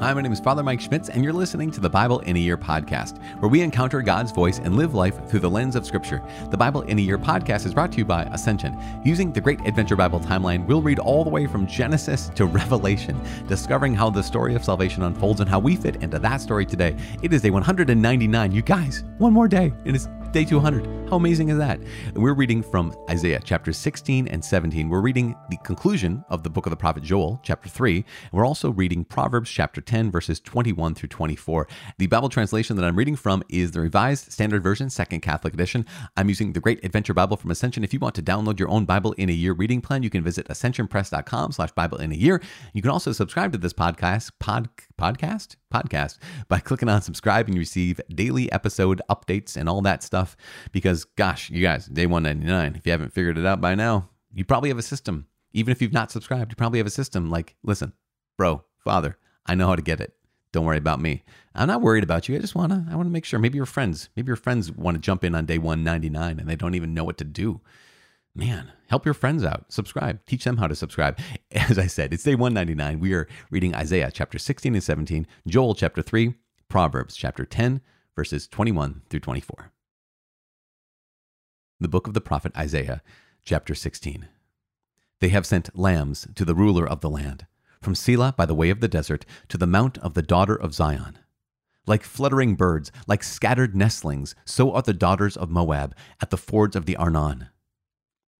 Hi, my name is Father Mike Schmitz, and you're listening to the Bible in a Year podcast, where we encounter God's voice and live life through the lens of Scripture. The Bible in a Year podcast is brought to you by Ascension. Using the Great Adventure Bible timeline, we'll read all the way from Genesis to Revelation, discovering how the story of salvation unfolds and how we fit into that story today. It is day 199. You guys, one more day. It is day 200. How amazing is that? We're reading from Isaiah chapters 16 and 17. We're reading the conclusion of the book of the prophet Joel, chapter 3. And we're also reading Proverbs chapter 10, verses 21 through 24. The Bible translation that I'm reading from is the Revised Standard Version, Second Catholic Edition. I'm using the Great Adventure Bible from Ascension. If you want to download your own Bible in a year reading plan, you can visit ascensionpress.com slash Bible in a year. You can also subscribe to this podcast, pod, podcast, podcast by clicking on subscribe and you receive daily episode updates and all that stuff because because gosh, you guys, day 199, if you haven't figured it out by now, you probably have a system. Even if you've not subscribed, you probably have a system like, listen, bro, father, I know how to get it. Don't worry about me. I'm not worried about you. I just want to I want to make sure maybe your friends, maybe your friends want to jump in on day 199 and they don't even know what to do. Man, help your friends out. Subscribe. Teach them how to subscribe. As I said, it's day 199. We are reading Isaiah chapter 16 and 17, Joel chapter 3, Proverbs chapter 10, verses 21 through 24 the book of the prophet Isaiah, chapter 16. They have sent lambs to the ruler of the land, from Sela by the way of the desert to the mount of the daughter of Zion. Like fluttering birds, like scattered nestlings, so are the daughters of Moab at the fords of the Arnon.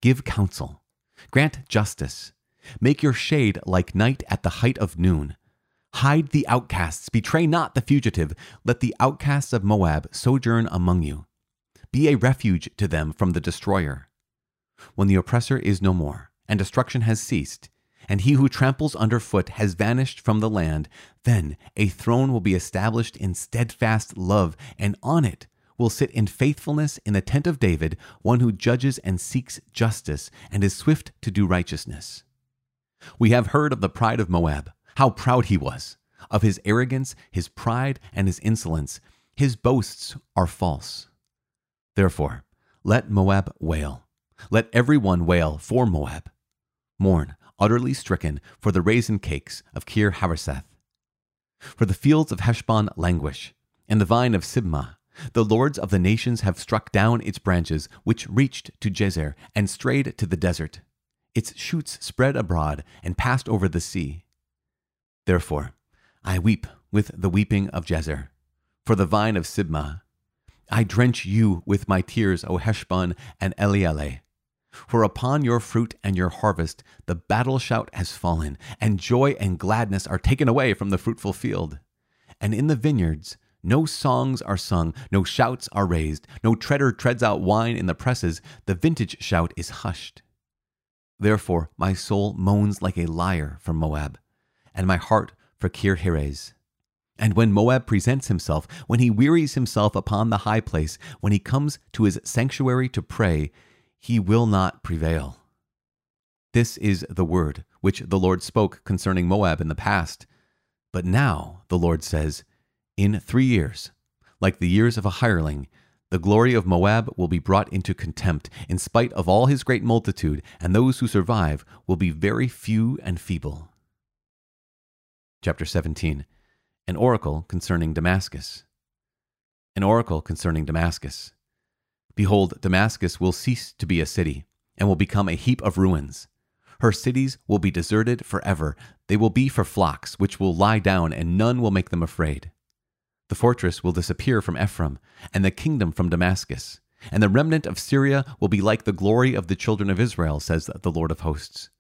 Give counsel, grant justice, make your shade like night at the height of noon. Hide the outcasts, betray not the fugitive. Let the outcasts of Moab sojourn among you. Be a refuge to them from the destroyer. When the oppressor is no more, and destruction has ceased, and he who tramples underfoot has vanished from the land, then a throne will be established in steadfast love, and on it will sit in faithfulness in the tent of David one who judges and seeks justice, and is swift to do righteousness. We have heard of the pride of Moab, how proud he was, of his arrogance, his pride, and his insolence. His boasts are false. Therefore, let Moab wail. Let every one wail for Moab. Mourn, utterly stricken, for the raisin cakes of Kir Hareseth. For the fields of Heshbon languish, and the vine of Sibmah. The lords of the nations have struck down its branches, which reached to Jazer and strayed to the desert. Its shoots spread abroad and passed over the sea. Therefore, I weep with the weeping of Jazer, for the vine of Sibmah. I drench you with my tears, O Heshbon and Elealeh. For upon your fruit and your harvest the battle shout has fallen, and joy and gladness are taken away from the fruitful field. And in the vineyards no songs are sung, no shouts are raised, no treader treads out wine in the presses, the vintage shout is hushed. Therefore my soul moans like a lyre for Moab, and my heart for Kir Heres. And when Moab presents himself, when he wearies himself upon the high place, when he comes to his sanctuary to pray, he will not prevail. This is the word which the Lord spoke concerning Moab in the past. But now, the Lord says, in three years, like the years of a hireling, the glory of Moab will be brought into contempt, in spite of all his great multitude, and those who survive will be very few and feeble. Chapter 17 an oracle concerning Damascus. An oracle concerning Damascus. Behold, Damascus will cease to be a city, and will become a heap of ruins. Her cities will be deserted forever. They will be for flocks, which will lie down, and none will make them afraid. The fortress will disappear from Ephraim, and the kingdom from Damascus. And the remnant of Syria will be like the glory of the children of Israel, says the Lord of hosts.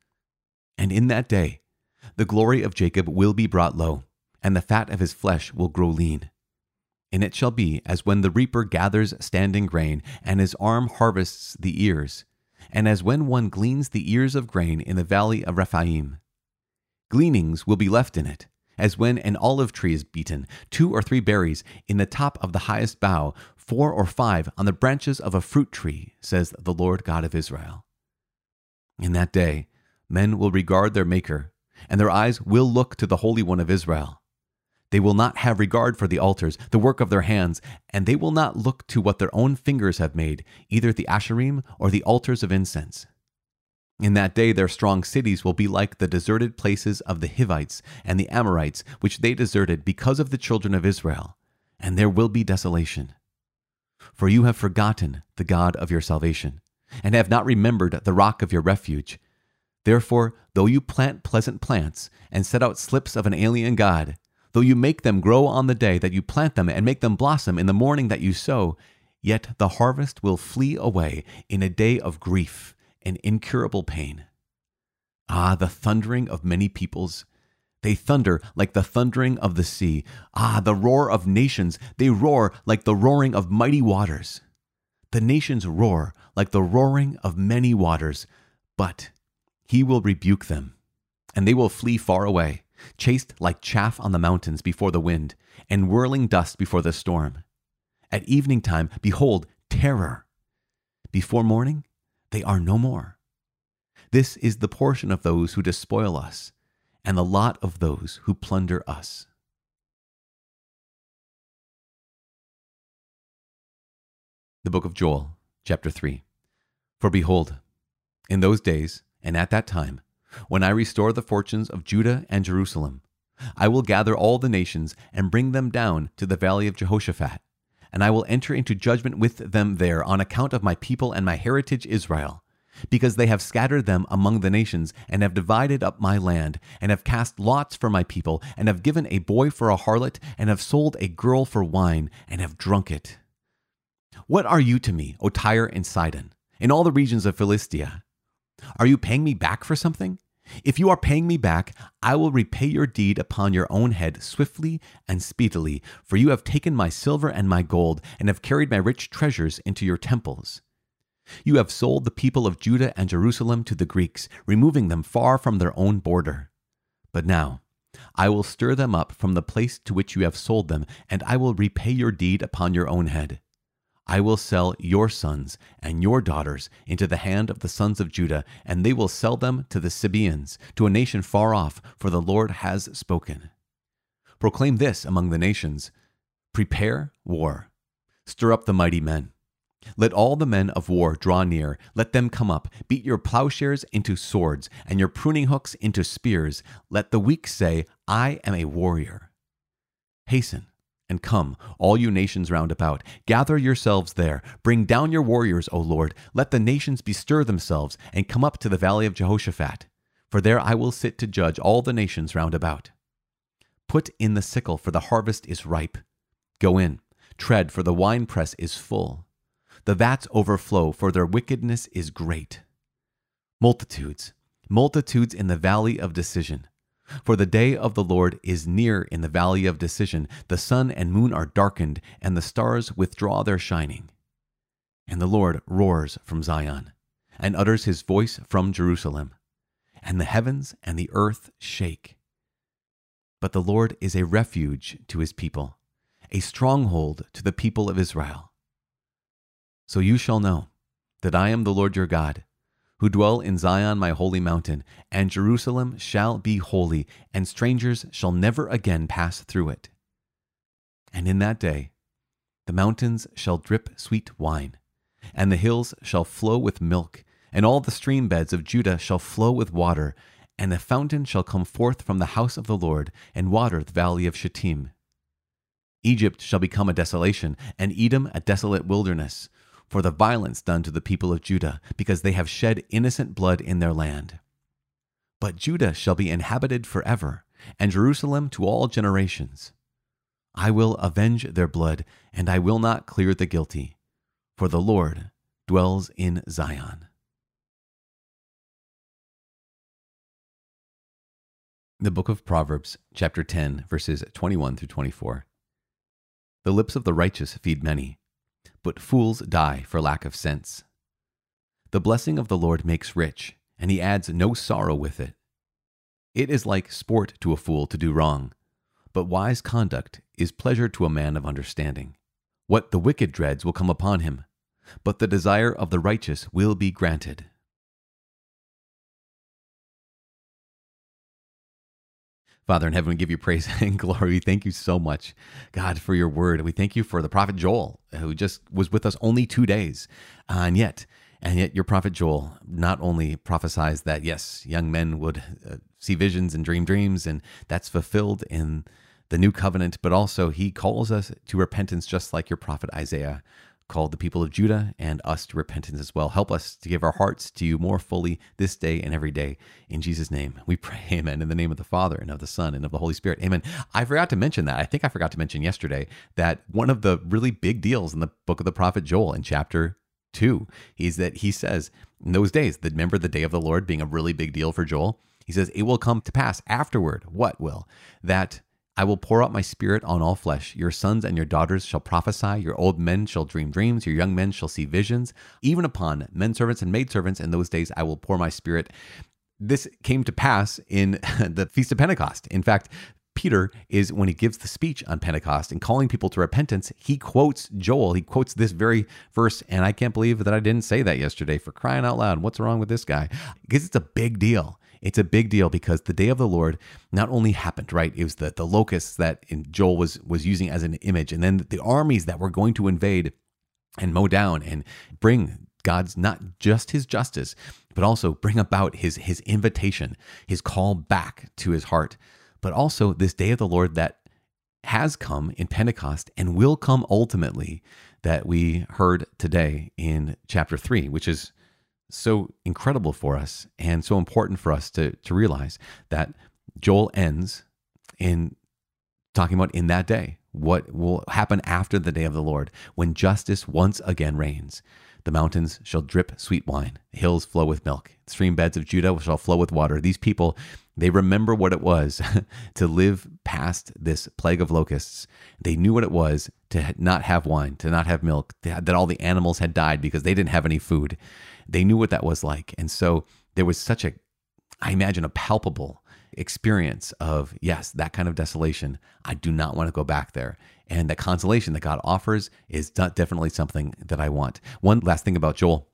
And in that day, the glory of Jacob will be brought low and the fat of his flesh will grow lean. And it shall be as when the reaper gathers standing grain, and his arm harvests the ears, and as when one gleans the ears of grain in the valley of Rephaim. Gleanings will be left in it, as when an olive tree is beaten, two or three berries in the top of the highest bough, four or five on the branches of a fruit tree, says the Lord God of Israel. In that day, men will regard their Maker, and their eyes will look to the Holy One of Israel. They will not have regard for the altars, the work of their hands, and they will not look to what their own fingers have made, either the asherim or the altars of incense. In that day, their strong cities will be like the deserted places of the Hivites and the Amorites, which they deserted because of the children of Israel, and there will be desolation. For you have forgotten the God of your salvation, and have not remembered the rock of your refuge. Therefore, though you plant pleasant plants and set out slips of an alien God, though you make them grow on the day that you plant them and make them blossom in the morning that you sow, yet the harvest will flee away in a day of grief and incurable pain. Ah, the thundering of many peoples. They thunder like the thundering of the sea. Ah, the roar of nations. They roar like the roaring of mighty waters. The nations roar like the roaring of many waters, but he will rebuke them, and they will flee far away, chased like chaff on the mountains before the wind, and whirling dust before the storm. At evening time, behold, terror. Before morning, they are no more. This is the portion of those who despoil us, and the lot of those who plunder us. The Book of Joel, chapter 3. For behold, in those days, and at that time, when I restore the fortunes of Judah and Jerusalem, I will gather all the nations and bring them down to the valley of Jehoshaphat and I will enter into judgment with them there on account of my people and my heritage Israel, because they have scattered them among the nations, and have divided up my land, and have cast lots for my people, and have given a boy for a harlot, and have sold a girl for wine, and have drunk it. What are you to me, O Tyre and Sidon, in all the regions of Philistia? Are you paying me back for something? If you are paying me back, I will repay your deed upon your own head swiftly and speedily, for you have taken my silver and my gold, and have carried my rich treasures into your temples. You have sold the people of Judah and Jerusalem to the Greeks, removing them far from their own border. But now, I will stir them up from the place to which you have sold them, and I will repay your deed upon your own head. I will sell your sons and your daughters into the hand of the sons of Judah, and they will sell them to the Sabaeans, to a nation far off, for the Lord has spoken. Proclaim this among the nations Prepare war, stir up the mighty men. Let all the men of war draw near, let them come up. Beat your plowshares into swords, and your pruning hooks into spears. Let the weak say, I am a warrior. Hasten and come, all you nations round about. Gather yourselves there. Bring down your warriors, O Lord. Let the nations bestir themselves, and come up to the valley of Jehoshaphat. For there I will sit to judge all the nations round about. Put in the sickle, for the harvest is ripe. Go in, tread, for the winepress is full. The vats overflow, for their wickedness is great. Multitudes, multitudes in the valley of decision. For the day of the Lord is near in the valley of decision. The sun and moon are darkened, and the stars withdraw their shining. And the Lord roars from Zion, and utters his voice from Jerusalem, and the heavens and the earth shake. But the Lord is a refuge to his people, a stronghold to the people of Israel. So you shall know that I am the Lord your God who dwell in Zion, my holy mountain, and Jerusalem shall be holy, and strangers shall never again pass through it. And in that day the mountains shall drip sweet wine, and the hills shall flow with milk, and all the stream beds of Judah shall flow with water, and a fountain shall come forth from the house of the Lord, and water the valley of Shittim. Egypt shall become a desolation, and Edom a desolate wilderness for the violence done to the people of Judah, because they have shed innocent blood in their land. But Judah shall be inhabited forever, and Jerusalem to all generations. I will avenge their blood, and I will not clear the guilty, for the Lord dwells in Zion. The Book of Proverbs, chapter 10, verses 21 through 24. The lips of the righteous feed many but fools die for lack of sense. The blessing of the Lord makes rich, and he adds no sorrow with it. It is like sport to a fool to do wrong, but wise conduct is pleasure to a man of understanding. What the wicked dreads will come upon him, but the desire of the righteous will be granted. Father in heaven, we give you praise and glory. Thank you so much, God, for your word. And we thank you for the prophet Joel, who just was with us only two days. Uh, and yet, And yet, your prophet Joel not only prophesies that, yes, young men would uh, see visions and dream dreams, and that's fulfilled in the new covenant, but also he calls us to repentance, just like your prophet Isaiah called the people of Judah and us to repentance as well. Help us to give our hearts to you more fully this day and every day. In Jesus' name, we pray, amen. In the name of the Father and of the Son and of the Holy Spirit, amen. I forgot to mention that. I think I forgot to mention yesterday that one of the really big deals in the book of the prophet Joel in chapter two is that he says, in those days, the remember the day of the Lord being a really big deal for Joel? He says, it will come to pass afterward. What will? That I will pour out my spirit on all flesh. Your sons and your daughters shall prophesy. Your old men shall dream dreams. Your young men shall see visions. Even upon men servants and maidservants in those days, I will pour my spirit. This came to pass in the Feast of Pentecost. In fact, Peter is when he gives the speech on Pentecost and calling people to repentance, he quotes Joel. He quotes this very verse. And I can't believe that I didn't say that yesterday for crying out loud. What's wrong with this guy? Because it's a big deal. It's a big deal because the day of the Lord not only happened, right? It was the, the locusts that Joel was was using as an image, and then the armies that were going to invade and mow down and bring God's not just his justice, but also bring about his his invitation, his call back to his heart, but also this day of the Lord that has come in Pentecost and will come ultimately that we heard today in chapter 3, which is so incredible for us and so important for us to, to realize that Joel ends in talking about in that day, what will happen after the day of the Lord, when justice once again reigns. The mountains shall drip sweet wine, hills flow with milk, stream beds of Judah shall flow with water. These people, they remember what it was to live past this plague of locusts. They knew what it was to not have wine, to not have milk, that all the animals had died because they didn't have any food. They knew what that was like. And so there was such a, I imagine, a palpable experience of, yes, that kind of desolation. I do not want to go back there. And the consolation that God offers is definitely something that I want. One last thing about Joel,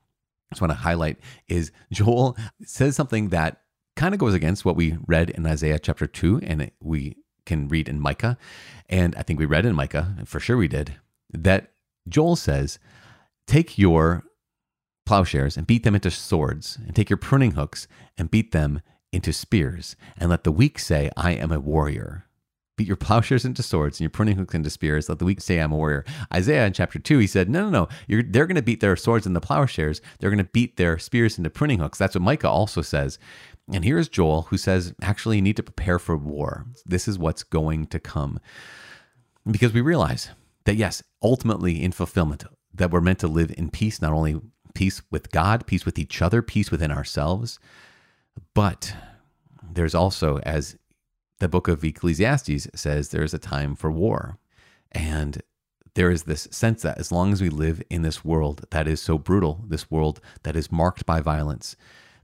I just want to highlight is Joel says something that kind of goes against what we read in Isaiah chapter 2 and we can read in Micah. And I think we read in Micah, for sure we did, that Joel says, Take your plowshares and beat them into swords, and take your pruning hooks and beat them into spears, and let the weak say, I am a warrior. Beat your plowshares into swords and your pruning hooks into spears. Let the weak say, I'm a warrior. Isaiah in chapter 2, he said, No, no, no. You're, they're going to beat their swords into plowshares. They're going to beat their spears into pruning hooks. That's what Micah also says. And here's Joel, who says, Actually, you need to prepare for war. This is what's going to come. Because we realize that, yes, ultimately in fulfillment, that we're meant to live in peace, not only peace with God, peace with each other, peace within ourselves. But there's also, as the book of Ecclesiastes says, there's a time for war. And there is this sense that as long as we live in this world that is so brutal, this world that is marked by violence,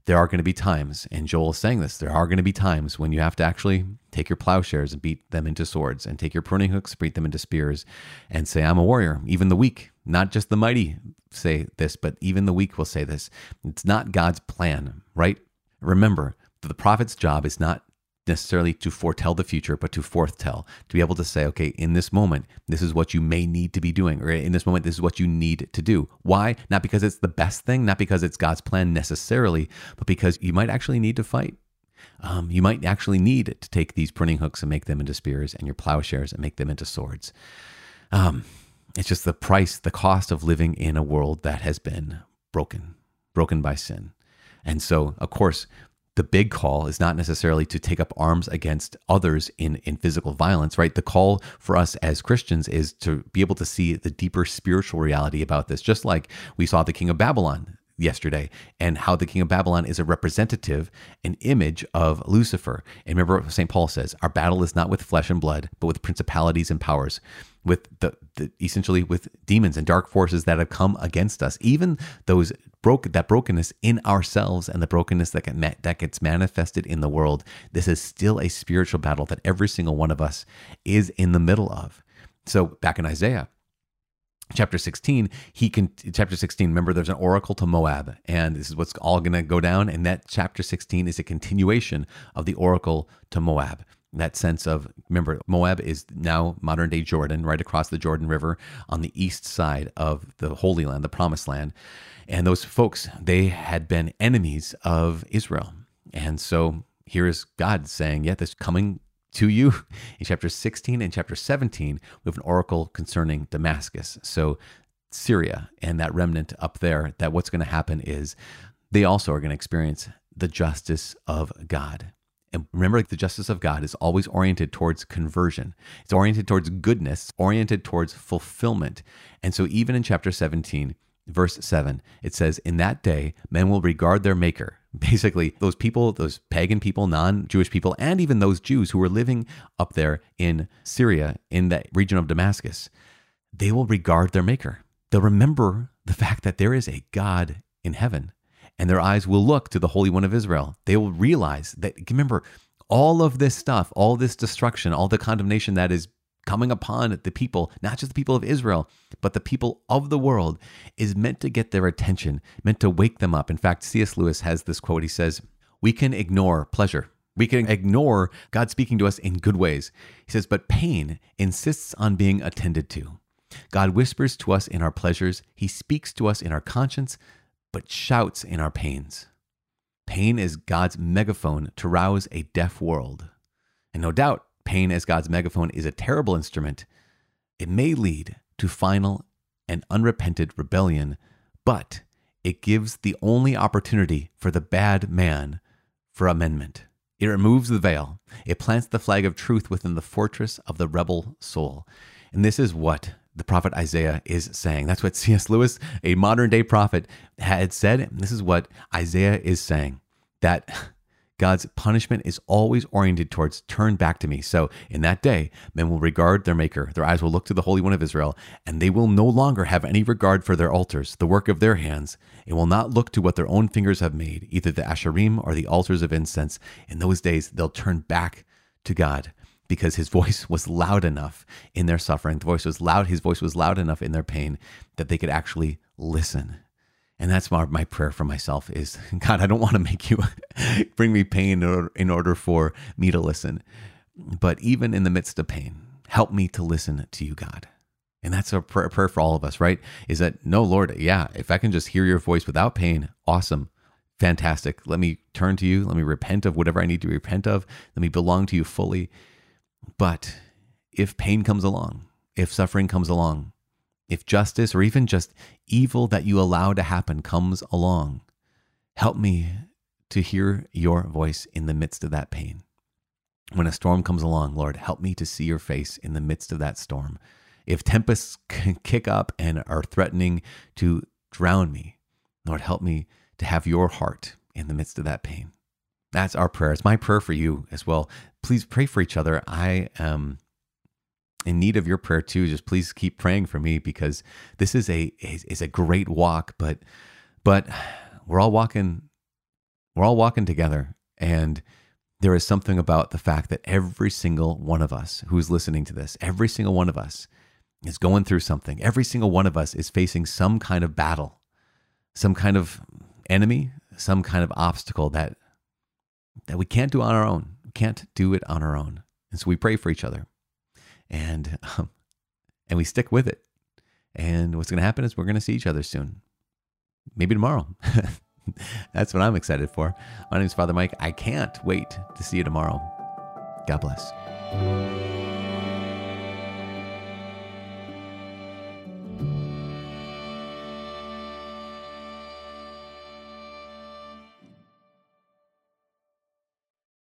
there are going to be times, and Joel is saying this, there are going to be times when you have to actually take your plowshares and beat them into swords, and take your pruning hooks, beat them into spears, and say, I'm a warrior. Even the weak, not just the mighty, say this, but even the weak will say this. It's not God's plan, right? Remember, the prophet's job is not necessarily to foretell the future, but to foretell, to be able to say, okay, in this moment, this is what you may need to be doing, or in this moment, this is what you need to do. Why? Not because it's the best thing, not because it's God's plan necessarily, but because you might actually need to fight. Um, you might actually need to take these pruning hooks and make them into spears, and your plowshares and make them into swords. Um, it's just the price, the cost of living in a world that has been broken, broken by sin. And so, of course, the big call is not necessarily to take up arms against others in, in physical violence, right? The call for us as Christians is to be able to see the deeper spiritual reality about this, just like we saw the king of Babylon yesterday and how the king of Babylon is a representative, an image of Lucifer. And remember what St. Paul says our battle is not with flesh and blood, but with principalities and powers with the, the, essentially with demons and dark forces that have come against us even those broke that brokenness in ourselves and the brokenness that get that gets manifested in the world this is still a spiritual battle that every single one of us is in the middle of so back in Isaiah chapter 16 he can chapter 16 remember there's an oracle to moab and this is what's all going to go down and that chapter 16 is a continuation of the oracle to moab that sense of remember Moab is now modern day Jordan, right across the Jordan River on the east side of the Holy Land, the Promised Land. And those folks, they had been enemies of Israel. And so here is God saying, Yeah, this coming to you. In chapter 16 and chapter 17, we have an oracle concerning Damascus. So Syria and that remnant up there, that what's going to happen is they also are going to experience the justice of God. And remember, the justice of God is always oriented towards conversion. It's oriented towards goodness, oriented towards fulfillment. And so, even in chapter 17, verse 7, it says, In that day, men will regard their maker. Basically, those people, those pagan people, non Jewish people, and even those Jews who were living up there in Syria, in that region of Damascus, they will regard their maker. They'll remember the fact that there is a God in heaven and their eyes will look to the Holy One of Israel. They will realize that, remember, all of this stuff, all this destruction, all the condemnation that is coming upon the people, not just the people of Israel, but the people of the world, is meant to get their attention, meant to wake them up. In fact, C.S. Lewis has this quote. He says, We can ignore pleasure. We can ignore God speaking to us in good ways. He says, but pain insists on being attended to. God whispers to us in our pleasures, He speaks to us in our conscience, but shouts in our pains. Pain is God's megaphone to rouse a deaf world. And no doubt, pain as God's megaphone is a terrible instrument. It may lead to final and unrepented rebellion, but it gives the only opportunity for the bad man for amendment. It removes the veil. It plants the flag of truth within the fortress of the rebel soul. And this is what the prophet Isaiah is saying. That's what C.S. Lewis, a modern day prophet, had said. This is what Isaiah is saying that God's punishment is always oriented towards turn back to me. So in that day, men will regard their maker, their eyes will look to the Holy One of Israel, and they will no longer have any regard for their altars, the work of their hands. It will not look to what their own fingers have made, either the Asherim or the altars of incense. In those days, they'll turn back to God because his voice was loud enough in their suffering. The voice was loud. His voice was loud enough in their pain that they could actually listen. And that's my, my prayer for myself is God, I don't want to make you bring me pain in order, in order for me to listen. But even in the midst of pain, help me to listen to you, God. And that's a prayer, prayer for all of us, right? Is that, no, Lord, yeah, if I can just hear your voice without pain, awesome fantastic. Let me turn to you. Let me repent of whatever I need to repent of. Let me belong to you fully. But if pain comes along, if suffering comes along, if justice or even just evil that you allow to happen comes along, help me to hear your voice in the midst of that pain. When a storm comes along, Lord, help me to see your face in the midst of that storm. If tempests kick up and are threatening to drown me, Lord, help me to have your heart in the midst of that pain. That's our prayer. It's my prayer for you as well. Please pray for each other. I am in need of your prayer too. Just please keep praying for me because this is a is a great walk, but but we're all walking we're all walking together and there is something about the fact that every single one of us who's listening to this, every single one of us is going through something. Every single one of us is facing some kind of battle, some kind of enemy, some kind of obstacle that that we can't do on our own. We can't do it on our own. And so we pray for each other and, um, and we stick with it. And what's going to happen is we're going to see each other soon. Maybe tomorrow. That's what I'm excited for. My name is Father Mike. I can't wait to see you tomorrow. God bless.